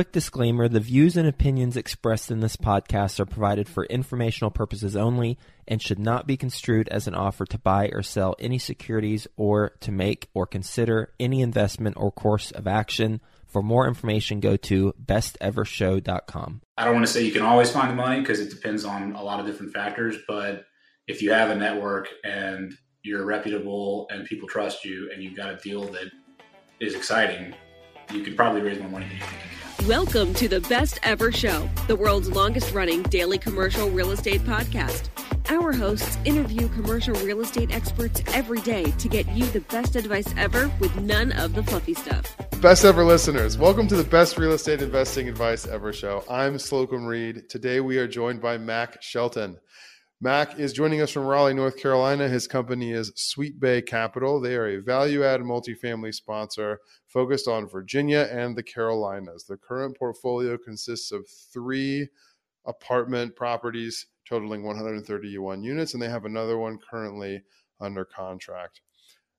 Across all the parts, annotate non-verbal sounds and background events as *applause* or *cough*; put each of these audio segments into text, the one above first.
quick disclaimer the views and opinions expressed in this podcast are provided for informational purposes only and should not be construed as an offer to buy or sell any securities or to make or consider any investment or course of action. For more information, go to bestevershow.com. I don't want to say you can always find the money because it depends on a lot of different factors, but if you have a network and you're reputable and people trust you and you've got a deal that is exciting, you can probably raise more money than you think. Welcome to the Best Ever Show, the world's longest running daily commercial real estate podcast. Our hosts interview commercial real estate experts every day to get you the best advice ever with none of the fluffy stuff. Best ever listeners, welcome to the Best Real Estate Investing Advice Ever Show. I'm Slocomb Reed. Today we are joined by Mac Shelton. Mac is joining us from Raleigh, North Carolina. His company is Sweetbay Capital. They are a value add multifamily sponsor focused on Virginia and the Carolinas. Their current portfolio consists of three apartment properties totaling 131 units, and they have another one currently under contract.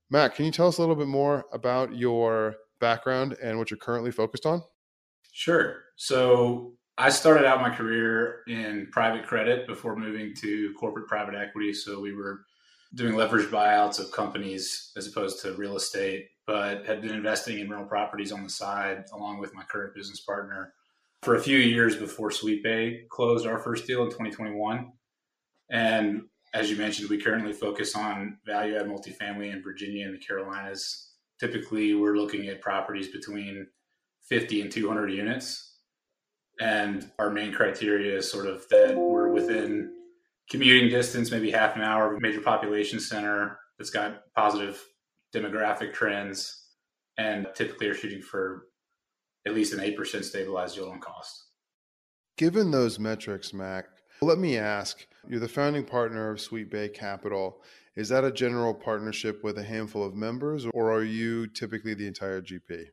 Mac, can you tell us a little bit more about your background and what you're currently focused on? Sure. So, I started out my career in private credit before moving to corporate private equity. So we were doing leveraged buyouts of companies as opposed to real estate, but had been investing in rental properties on the side along with my current business partner for a few years before Sweetbay closed our first deal in 2021. And as you mentioned, we currently focus on value add multifamily in Virginia and the Carolinas. Typically, we're looking at properties between 50 and 200 units and our main criteria is sort of that we're within commuting distance, maybe half an hour of a major population center that's got positive demographic trends, and typically are shooting for at least an 8% stabilized yield on cost. Given those metrics, Mac, let me ask you're the founding partner of Sweetbay Capital. Is that a general partnership with a handful of members, or are you typically the entire GP?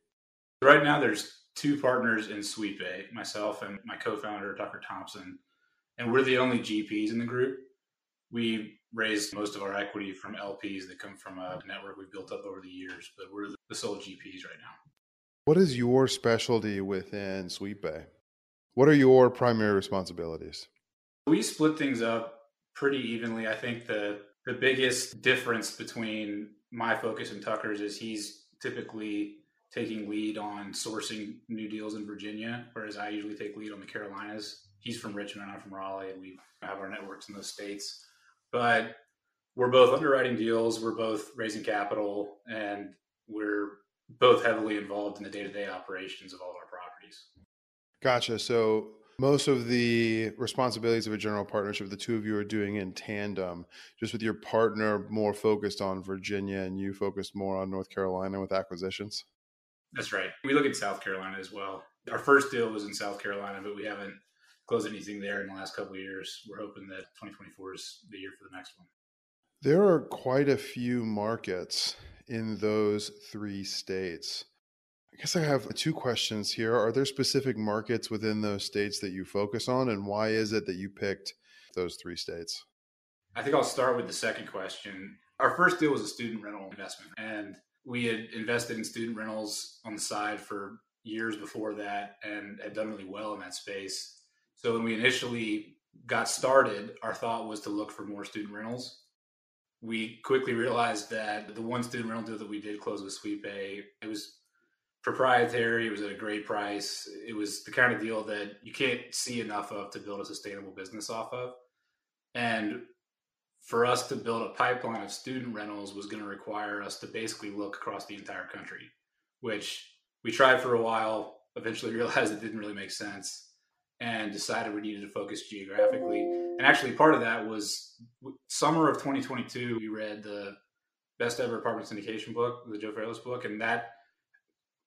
Right now, there's two partners in Sweetbay, myself and my co-founder Tucker Thompson, and we're the only GPs in the group. We raised most of our equity from LPs that come from a network we've built up over the years, but we're the sole GPs right now. What is your specialty within Sweetbay? What are your primary responsibilities? We split things up pretty evenly. I think the the biggest difference between my focus and Tucker's is he's typically taking lead on sourcing new deals in Virginia, whereas I usually take lead on the Carolinas. He's from Richmond, I'm from Raleigh, and we have our networks in those states. But we're both underwriting deals, we're both raising capital, and we're both heavily involved in the day to day operations of all of our properties. Gotcha. So most of the responsibilities of a general partnership the two of you are doing in tandem just with your partner more focused on virginia and you focused more on north carolina with acquisitions that's right. We look at South Carolina as well. Our first deal was in South Carolina, but we haven't closed anything there in the last couple of years. We're hoping that 2024 is the year for the next one. There are quite a few markets in those three states. I guess I have two questions here. Are there specific markets within those states that you focus on, and why is it that you picked those three states? I think I'll start with the second question. Our first deal was a student rental investment, and we had invested in student rentals on the side for years before that and had done really well in that space. So when we initially got started, our thought was to look for more student rentals. We quickly realized that the one student rental deal that we did close with Sweetbay, it was proprietary, it was at a great price. It was the kind of deal that you can't see enough of to build a sustainable business off of. And for us to build a pipeline of student rentals was going to require us to basically look across the entire country, which we tried for a while, eventually *laughs* realized it didn't really make sense, and decided we needed to focus geographically. And actually, part of that was summer of 2022, we read the best ever apartment syndication book, the Joe Fairless book, and that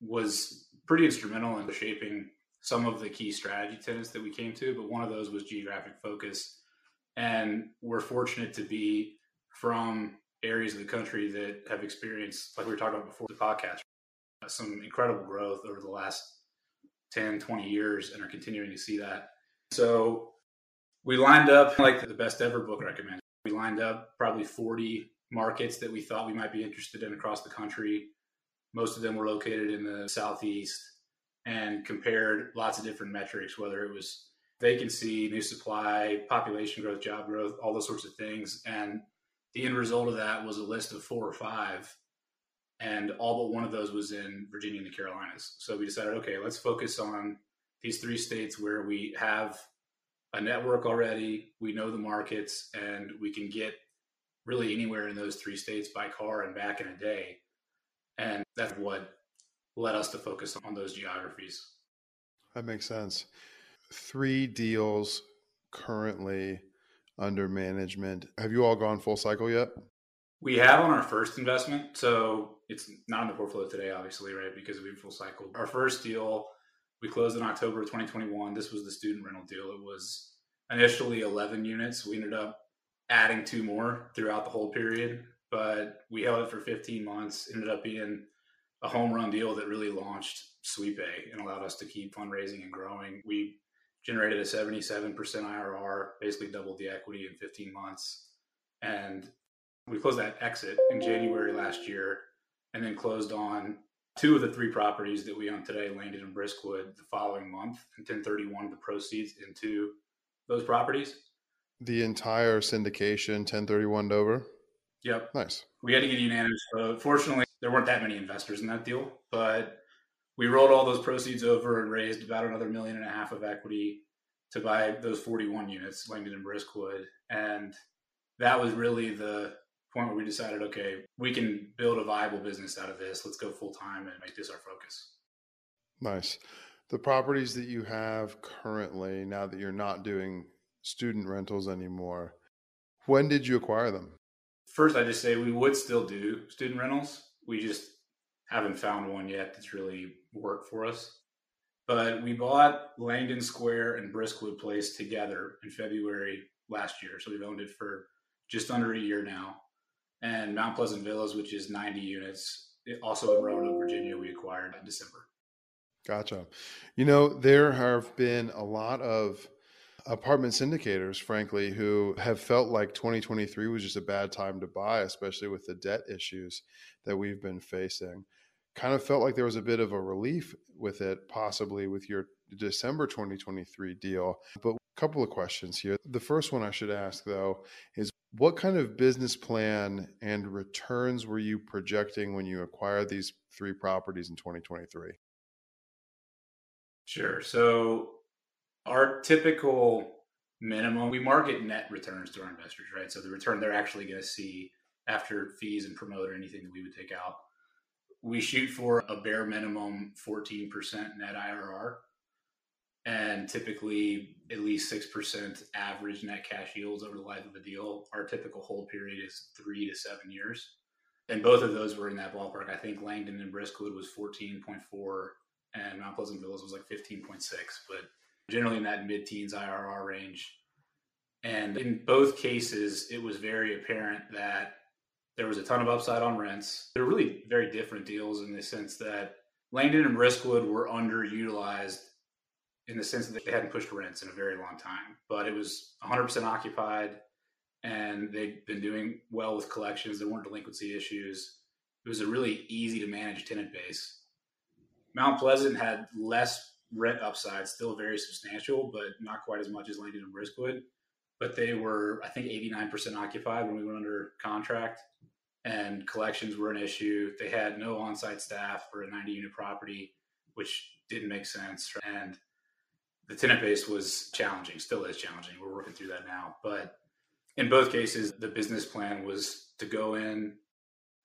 was pretty instrumental in shaping some of the key strategy tenets that we came to. But one of those was geographic focus and we're fortunate to be from areas of the country that have experienced, like we were talking about before the podcast, some incredible growth over the last 10, 20 years and are continuing to see that. So we lined up, like the best ever book recommends, we lined up probably 40 markets that we thought we might be interested in across the country. Most of them were located in the Southeast. and compared lots of different metrics, whether it was vacancy, new supply, population growth, job growth, all those sorts of things. And the end result of that was a list of four or five. And all but one of those was in Virginia and the Carolinas. So we decided, okay, let's focus on these three states where we have a network already, we know the markets, and we can get really anywhere in those three states by car and back in a day. And that's what led us to focus on those geographies. That makes sense. Three deals currently under management. Have you all gone full cycle yet? We have on our first investment. So it's not in the portfolio today, obviously, right? Because we've full cycle. Our first deal we closed in October of 2021. This was the student rental deal. It was initially 11 units. We ended up adding two more throughout the whole period, but we held it for 15 months. Ended up being a home run deal that really launched Sweetbay and allowed us to keep fundraising and growing. We generated a 77% IRR, basically doubled the equity in 15 months. And we closed that exit in January last year and then closed on two of the three properties that we own today Langdon and Briskwood the following month and 1031 the proceeds into those properties. The entire syndication 1031 over? Yep. Nice. We had to get a unanimous vote. Fortunately, there weren't that many investors in that deal, but we rolled all those proceeds over and raised about another million and a half of equity to buy those 41 units Langdon and Briskwood. And that was really the point where we decided, okay, we can build a viable business out of this. Let's go full time and make this our focus. Nice. The properties that you have currently, now that you're not doing student rentals anymore, when did you acquire them? First, I just say we would still do student rentals. We just haven't found one yet that's really worked for us. But we bought Langdon Square and Briskwood Place together in February last year. So we've owned it for just under a year now and Mount Pleasant Villas, which is 90 units, also in Roanoke, Virginia, we acquired in December. Gotcha. You know, there have been a lot of apartment syndicators, frankly, who have felt like 2023 was just a bad time to buy, especially with the debt issues that we've been facing. Kind of felt like there was a bit of a relief with it, possibly with your December 2023 deal. But a couple of questions here. The first one I should ask, though, is what kind of business plan and returns were you projecting when you acquired these three properties in 2023? Sure. So, our typical minimum, we market net returns to our investors, right? So, the return they're actually going to see after fees and promote or anything that we would take out. We shoot for a bare minimum 14% net IRR and typically at least 6% average net cash yields over the life of a deal. Our typical hold period is three to seven years. And both of those were in that ballpark. I think Langdon and Briskwood was 14.4 and Mount Pleasant Villas was like 15.6, but generally in that mid teens IRR range. And in both cases, it was very apparent that there was a ton of upside on rents. They're really very different deals in the sense that Langdon and Briskwood were underutilized in the sense that they hadn't pushed rents in a very long time, but it was 100% occupied and they'd been doing well with collections. There weren't delinquency issues. It was a really easy to manage tenant base. Mount Pleasant had less rent upside, still very substantial, but not quite as much as Langdon and Briskwood. But they were, I think, 89% occupied when we went under contract, and collections were an issue. They had no on site staff for a 90 unit property, which didn't make sense. And the tenant base was challenging, still is challenging. We're working through that now. But in both cases, the business plan was to go in,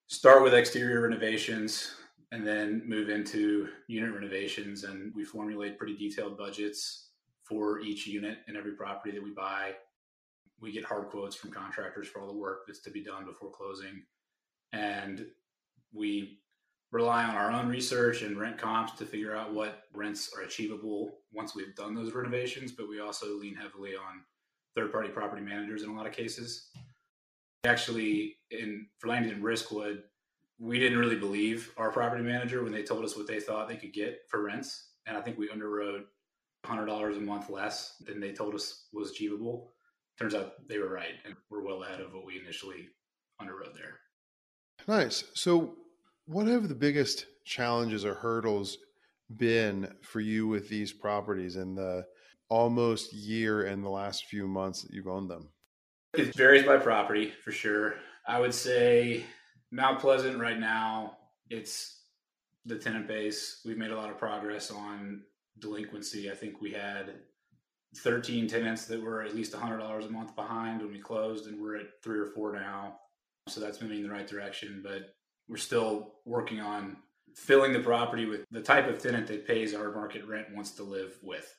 start with exterior renovations, and then move into unit renovations. And we formulate pretty detailed budgets for each unit in every property that we buy. We get hard quotes from contractors for all the work that's to be done before closing. And we rely on our own research and rent comps to figure out what rents are achievable once we've done those renovations, but we also lean heavily on third party property managers in a lot of cases. Actually, in for Langdon and Briskwood, we didn't really believe our property manager when they told us what they thought they could get for rents. And I think we underwrote $100 a month less than they told us was achievable. Turns out they were right, and we're well ahead of what we initially underwrote there. Nice. So, what have the biggest challenges or hurdles been for you with these properties in the almost year and the last few months that you've owned them? It varies by property for sure. I would say Mount Pleasant right now, it's the tenant base. We've made a lot of progress on delinquency. I think we had 13 tenants that were at least $100 a month behind when we closed, and we're at three or four now. So that's moving in the right direction. But we're still working on filling the property with the type of tenant that pays our market rent wants to live with.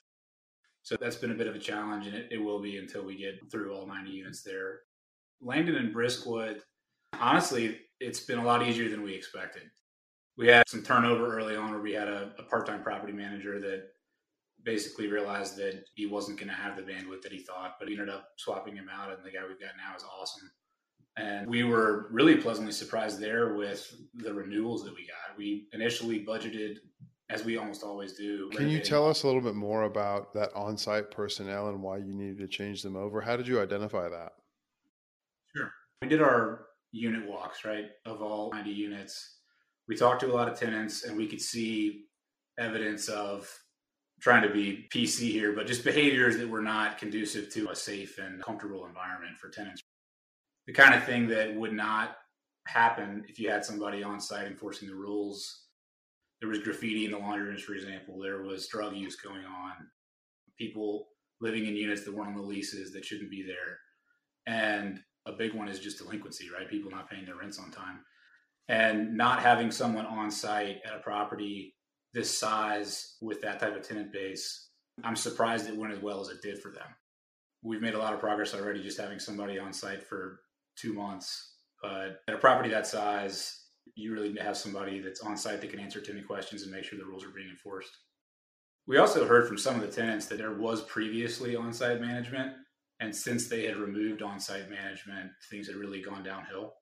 So that's been a bit of a challenge, and it, it will be until we get through all 90 units there. Langdon and Briskwood, honestly, it's been a lot easier than we expected. We had some turnover early on where we had a, a part time property manager that basically realized that he wasn't going to have the bandwidth that he thought, but he ended up swapping him out, and the guy we've got now is awesome. And we were really pleasantly surprised there with the renewals that we got. We initially budgeted, as we almost always do. Can you tell us a little bit more about that on site personnel and why you needed to change them over? How did you identify that? Sure. We did our unit walks, right, of all 90 units. We talked to a lot of tenants and we could see evidence of trying to be PC here, but just behaviors that were not conducive to a safe and comfortable environment for tenants the kind of thing that would not happen if you had somebody on site enforcing the rules. There was graffiti in the laundry rooms, for example. There was drug use going on. People living in units that weren't on the leases that shouldn't be there. And a big one is just delinquency, right? People not paying their rents on time. And not having someone on site at a property this size with that type of tenant base, I'm surprised it went as well as it did for them. We've made a lot of progress already just having somebody on site for two months. But at a property that size, you really need to have somebody that's on site that can answer to any questions and make sure the rules are being enforced. We also heard from some of the tenants that there was previously on site management. And since they had removed on site management, things had really gone downhill.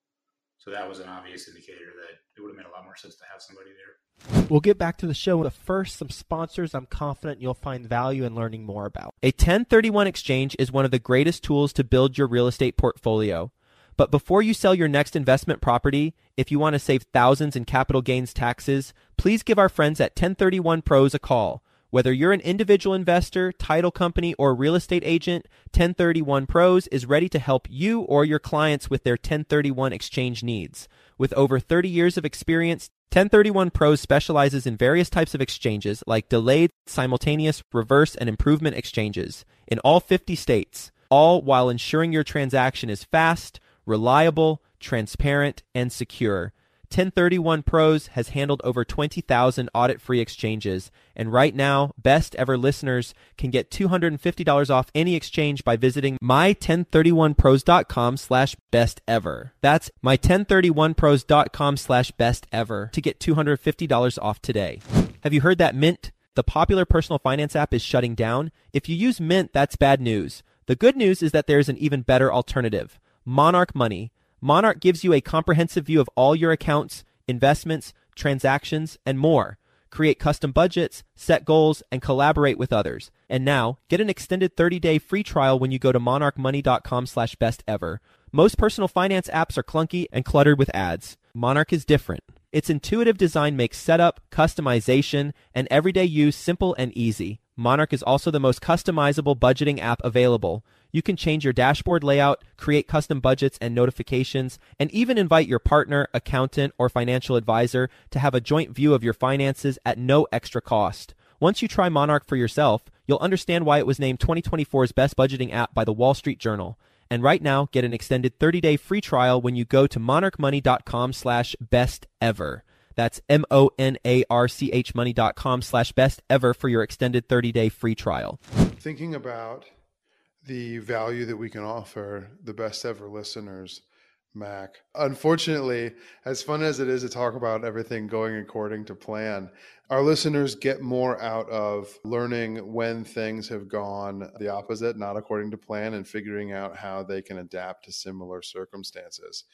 So that was an obvious indicator that it would have made a lot more sense to have somebody there. We'll get back to the show. But first, some sponsors I'm confident you'll find value in learning more about. A 1031 exchange is one of the greatest tools to build your real estate portfolio. But before you sell your next investment property, if you want to save thousands in capital gains taxes, please give our friends at 1031 Pros a call. Whether you're an individual investor, title company, or real estate agent, 1031 Pros is ready to help you or your clients with their 1031 exchange needs. With over 30 years of experience, 1031 Pros specializes in various types of exchanges like delayed, simultaneous, reverse, and improvement exchanges in all 50 states, all while ensuring your transaction is fast, reliable, transparent, and secure. 1031 Pros has handled over 20,000 audit-free exchanges, and right now, best ever listeners can get $250 off any exchange by visiting my1031pros.com slash best ever. That's my1031pros.com slash best ever to get $250 off today. Have you heard that Mint, the popular personal finance app, is shutting down? If you use Mint, that's bad news. The good news is that there's an even better alternative. Monarch Money. Monarch gives you a comprehensive view of all your accounts, investments, transactions, and more. Create custom budgets, set goals, and collaborate with others. And now, get an extended 30-day free trial when you go to monarchmoney.com slash best ever. Most personal finance apps are clunky and cluttered with ads. Monarch is different. Its intuitive design makes setup, customization, and everyday use simple and easy. Monarch is also the most customizable budgeting app available. You can change your dashboard layout, create custom budgets and notifications, and even invite your partner, accountant, or financial advisor to have a joint view of your finances at no extra cost. Once you try Monarch for yourself, you'll understand why it was named 2024's best budgeting app by the Wall Street Journal. And right now, get an extended 30-day free trial when you go to monarchmoney.com slash best ever. That's M-O-N-A-R-C-H money.com slash best ever for your extended 30-day free trial. Thinking about the value that we can offer the best ever listeners, Mac. Unfortunately, as fun as it is to talk about everything going according to plan, our listeners get more out of learning when things have gone the opposite, not according to plan, and figuring out how they can adapt to similar circumstances.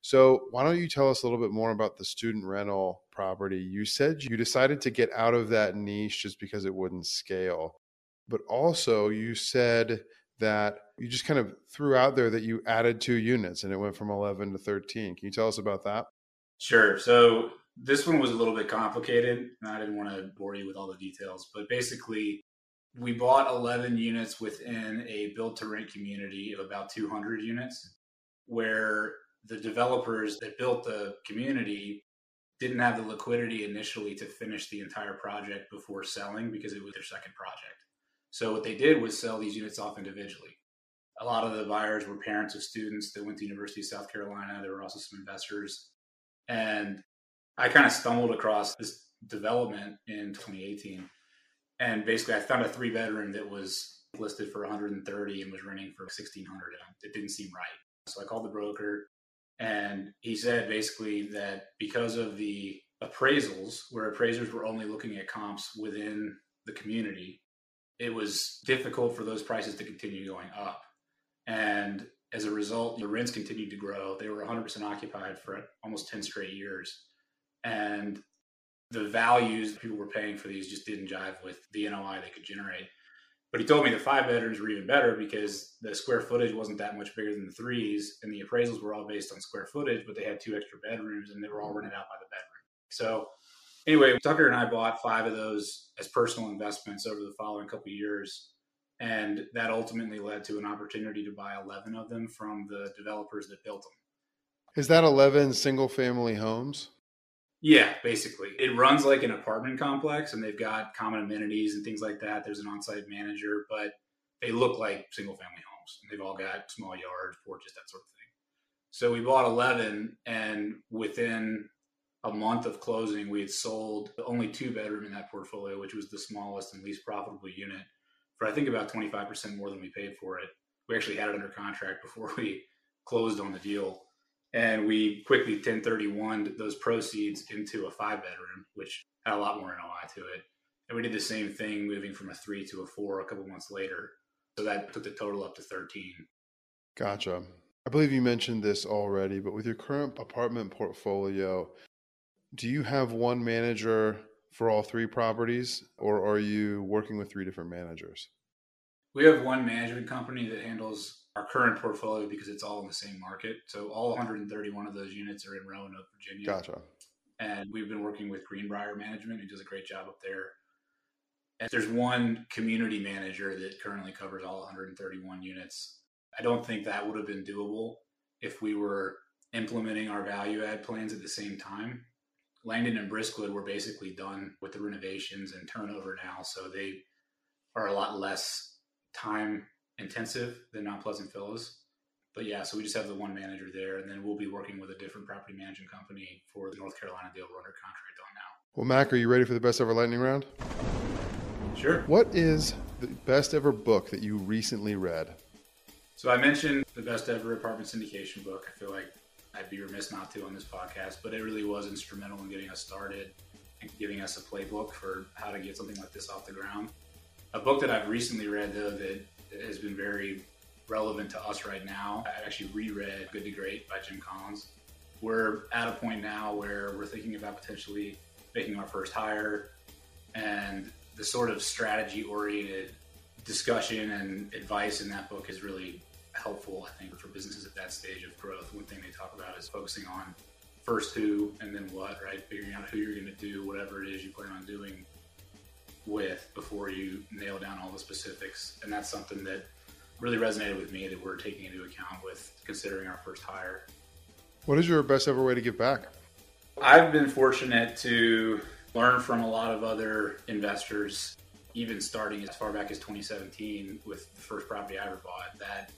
So, why don't you tell us a little bit more about the student rental property? You said you decided to get out of that niche just because it wouldn't scale. But also, you said that you just kind of threw out there that you added two units and it went from 11 to 13. Can you tell us about that? Sure. So This one was a little bit complicated, and I didn't want to bore you with all the details, but basically, we bought 11 units within a build to rent community of about 200 units, where the developers that built the community didn't have the liquidity initially to finish the entire project before selling because it was their second project. So what they did was sell these units off individually. A lot of the buyers were parents of students that went to University of South Carolina. There were also some investors. And I kind of stumbled across this development in 2018. And basically I found a three bedroom that was listed for 130 and was renting for 1600 it didn't seem right. So I called the broker and he said basically that because of the appraisals, where appraisers were only looking at comps within the community, it was difficult for those prices to continue going up. And as a result, the rents continued to grow. They were 100% occupied for almost 10 straight years. And the values people were paying for these just didn't jive with the NOI they could generate. But he told me the five bedrooms were even better because the square footage wasn't that much bigger than the threes, and the appraisals were all based on square footage, but they had two extra bedrooms and they were all rented out by the bedroom. So anyway, Tucker and I bought five of those as personal investments over the following couple years. And that ultimately led to an opportunity to buy 11 of them from the developers that built them. Is that 11 single family homes? Yeah, basically. It runs like an apartment complex and they've got common amenities and things like that. There's an on site manager, but they look like single family homes. They've all got small yards, porches, that sort of thing. So we bought 11, and within a month of closing, we had sold the only two bedroom in that portfolio, which was the smallest and least profitable unit, for I think about 25% more than we paid for it. We actually had it under contract before we *laughs* closed on the deal and we quickly 1031 those proceeds into a five bedroom, which had a lot more NOI to it. And we did the same thing, moving from a three to a four a couple months later. So that took the total up to 13. Gotcha. I believe you mentioned this already, but with your current apartment portfolio, do you have one manager for all three properties, or are you working with three different managers? We have one management company that handles our current portfolio because it's all in the same market. So all 131 of those units are in Roanoke, Virginia. Gotcha. And we've been working with Greenbrier Management, who does a great job up there. And there's one community manager that currently covers all 131 units. I don't think that would have been doable if we were implementing our value add plans at the same time. Langdon and Briskwood were basically done with the renovations and turnover now, so they are a lot less time intensive than Mount Pleasant Villas. But yeah, so we just have the one manager there, and then we'll be working with a different property management company for the North Carolina deal we're under contract on now. Well, Mac, are you ready for the best ever lightning round? Sure. What is the best ever book that you recently read? So I mentioned the best ever apartment syndication book. I feel like I'd be remiss not to on this podcast, but it really was instrumental in getting us started and giving us a playbook for how to get something like this off the ground. A book that I've recently read, though, that has been very relevant to us right now. I actually reread Good to Great by Jim Collins. We're at a point now where we're thinking about potentially making our first hire and the sort of strategy oriented discussion and advice in that book is really helpful, I think, for businesses at that stage of growth. One thing they talk about is focusing on first who and then what, right? Figuring out who you're going to do whatever it is you plan on doing with before you nail down all the specifics. And that's something that really resonated with me that we're taking into account with considering our first hire. What is your best ever way to give back? I've been fortunate to learn from a lot of other investors, even starting as far back as 2017 with the first property I ever bought, that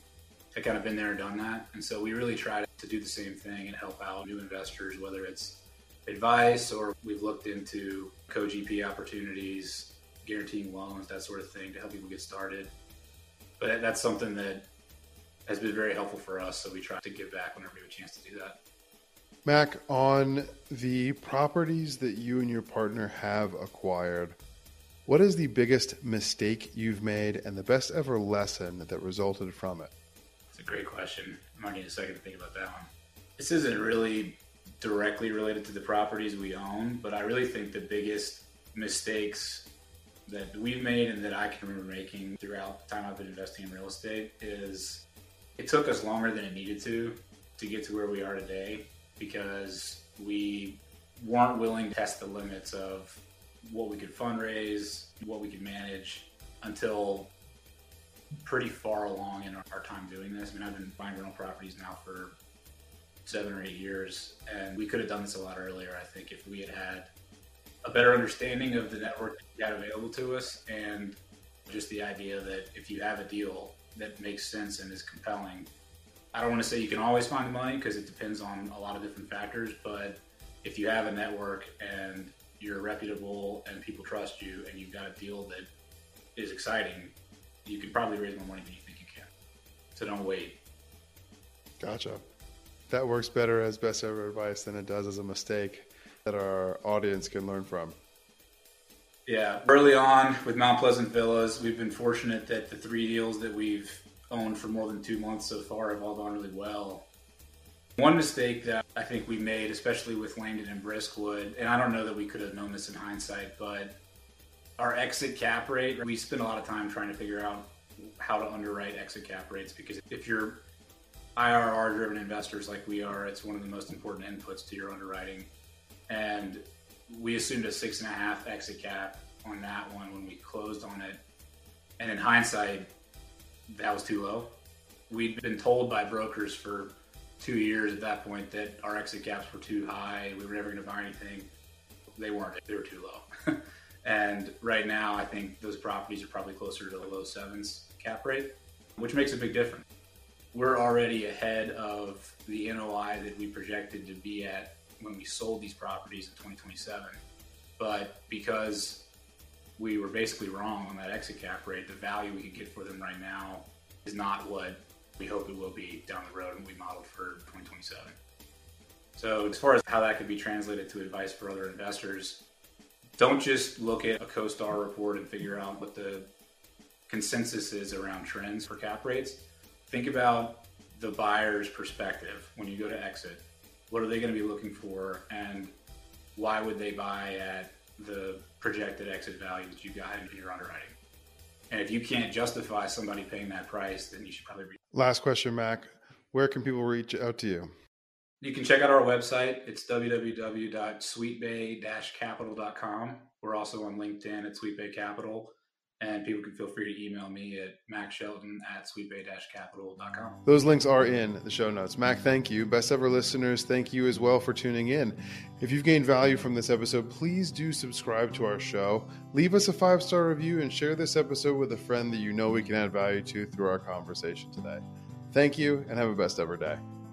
had kind of been there and done that. And so we really try to do the same thing and help out new investors, whether it's advice or we've looked into co GP opportunities, guaranteeing loans, that sort of thing to help people get started. But that's something that has been very helpful for us. So we try to give back whenever we have a chance to do that. Mac, on the properties that you and your partner have acquired, what is the biggest mistake you've made and the best ever lesson that resulted from it? A great question. I might need a second to think about that one. This isn't really directly related to the properties we own, but I really think the biggest mistakes that we've made and that I can remember making throughout the time I've been investing in real estate is it took us longer than it needed to to get to where we are today because we weren't willing to test the limits of what we could fundraise, what we could manage until pretty far along in our time doing this. I mean, I've been buying rental properties now for seven or eight years, and we could have done this a lot earlier. I think if we had had a better understanding of the network that we available to us, and just the idea that if you have a deal that makes sense and is compelling, I don't want to say you can always find the money because it depends on a lot of different factors, but if you have a network and you're reputable and people trust you and you've got a deal that is exciting, you can probably raise more money than you think you can. So don't wait. Gotcha. That works better as best ever advice than it does as a mistake that our audience can learn from. Yeah, early on with Mount Pleasant Villas, we've been fortunate that the three deals that we've owned for more than two months so far have all gone really well. One mistake that I think we made, especially with Langdon and Briskwood, and I don't know that we could have known this in hindsight, but our exit cap rate, we spend a lot of time trying to figure out how to underwrite exit cap rates because if you're IRR driven investors like we are, it's one of the most important inputs to your underwriting. And we assumed a six and a half exit cap on that one when we closed on it. And in hindsight, that was too low. We'd been told by brokers for two years at that point that our exit caps were too high. We were never going to buy anything. They weren't. They were too low. *laughs* and right now, I think those properties are probably closer to the low sevens cap rate, which makes a big difference. We're already ahead of the NOI that we projected to be at when we sold these properties in 2027. But because we were basically wrong on that exit cap rate, the value we could get for them right now is not what we hope it will be down the road and we modeled for 2027. So, as far as how that could be translated to advice for other investors, don't just look at a CoStar report and figure out what the consensus is around trends for cap rates. Think about the buyer's perspective when you go to exit. What are they going to be looking for, and why would they buy at the projected exit value that you got in your underwriting? And if you can't justify somebody paying that price, then you should probably. Re- Last question, Mac. Where can people reach out to you? You can check out our website. It's www.sweetbay-capital.com. We're also on LinkedIn at Sweetbay Capital and people can feel free to email me at macshelton at sweetbay-capital.com. Those links are in the show notes. Mac, thank you. Best ever listeners, thank you as well for tuning in. If you've gained value from this episode, please do subscribe to our show. Leave us a five star review and share this episode with a friend that you know we can add value to through our conversation today. Thank you and have a best ever day.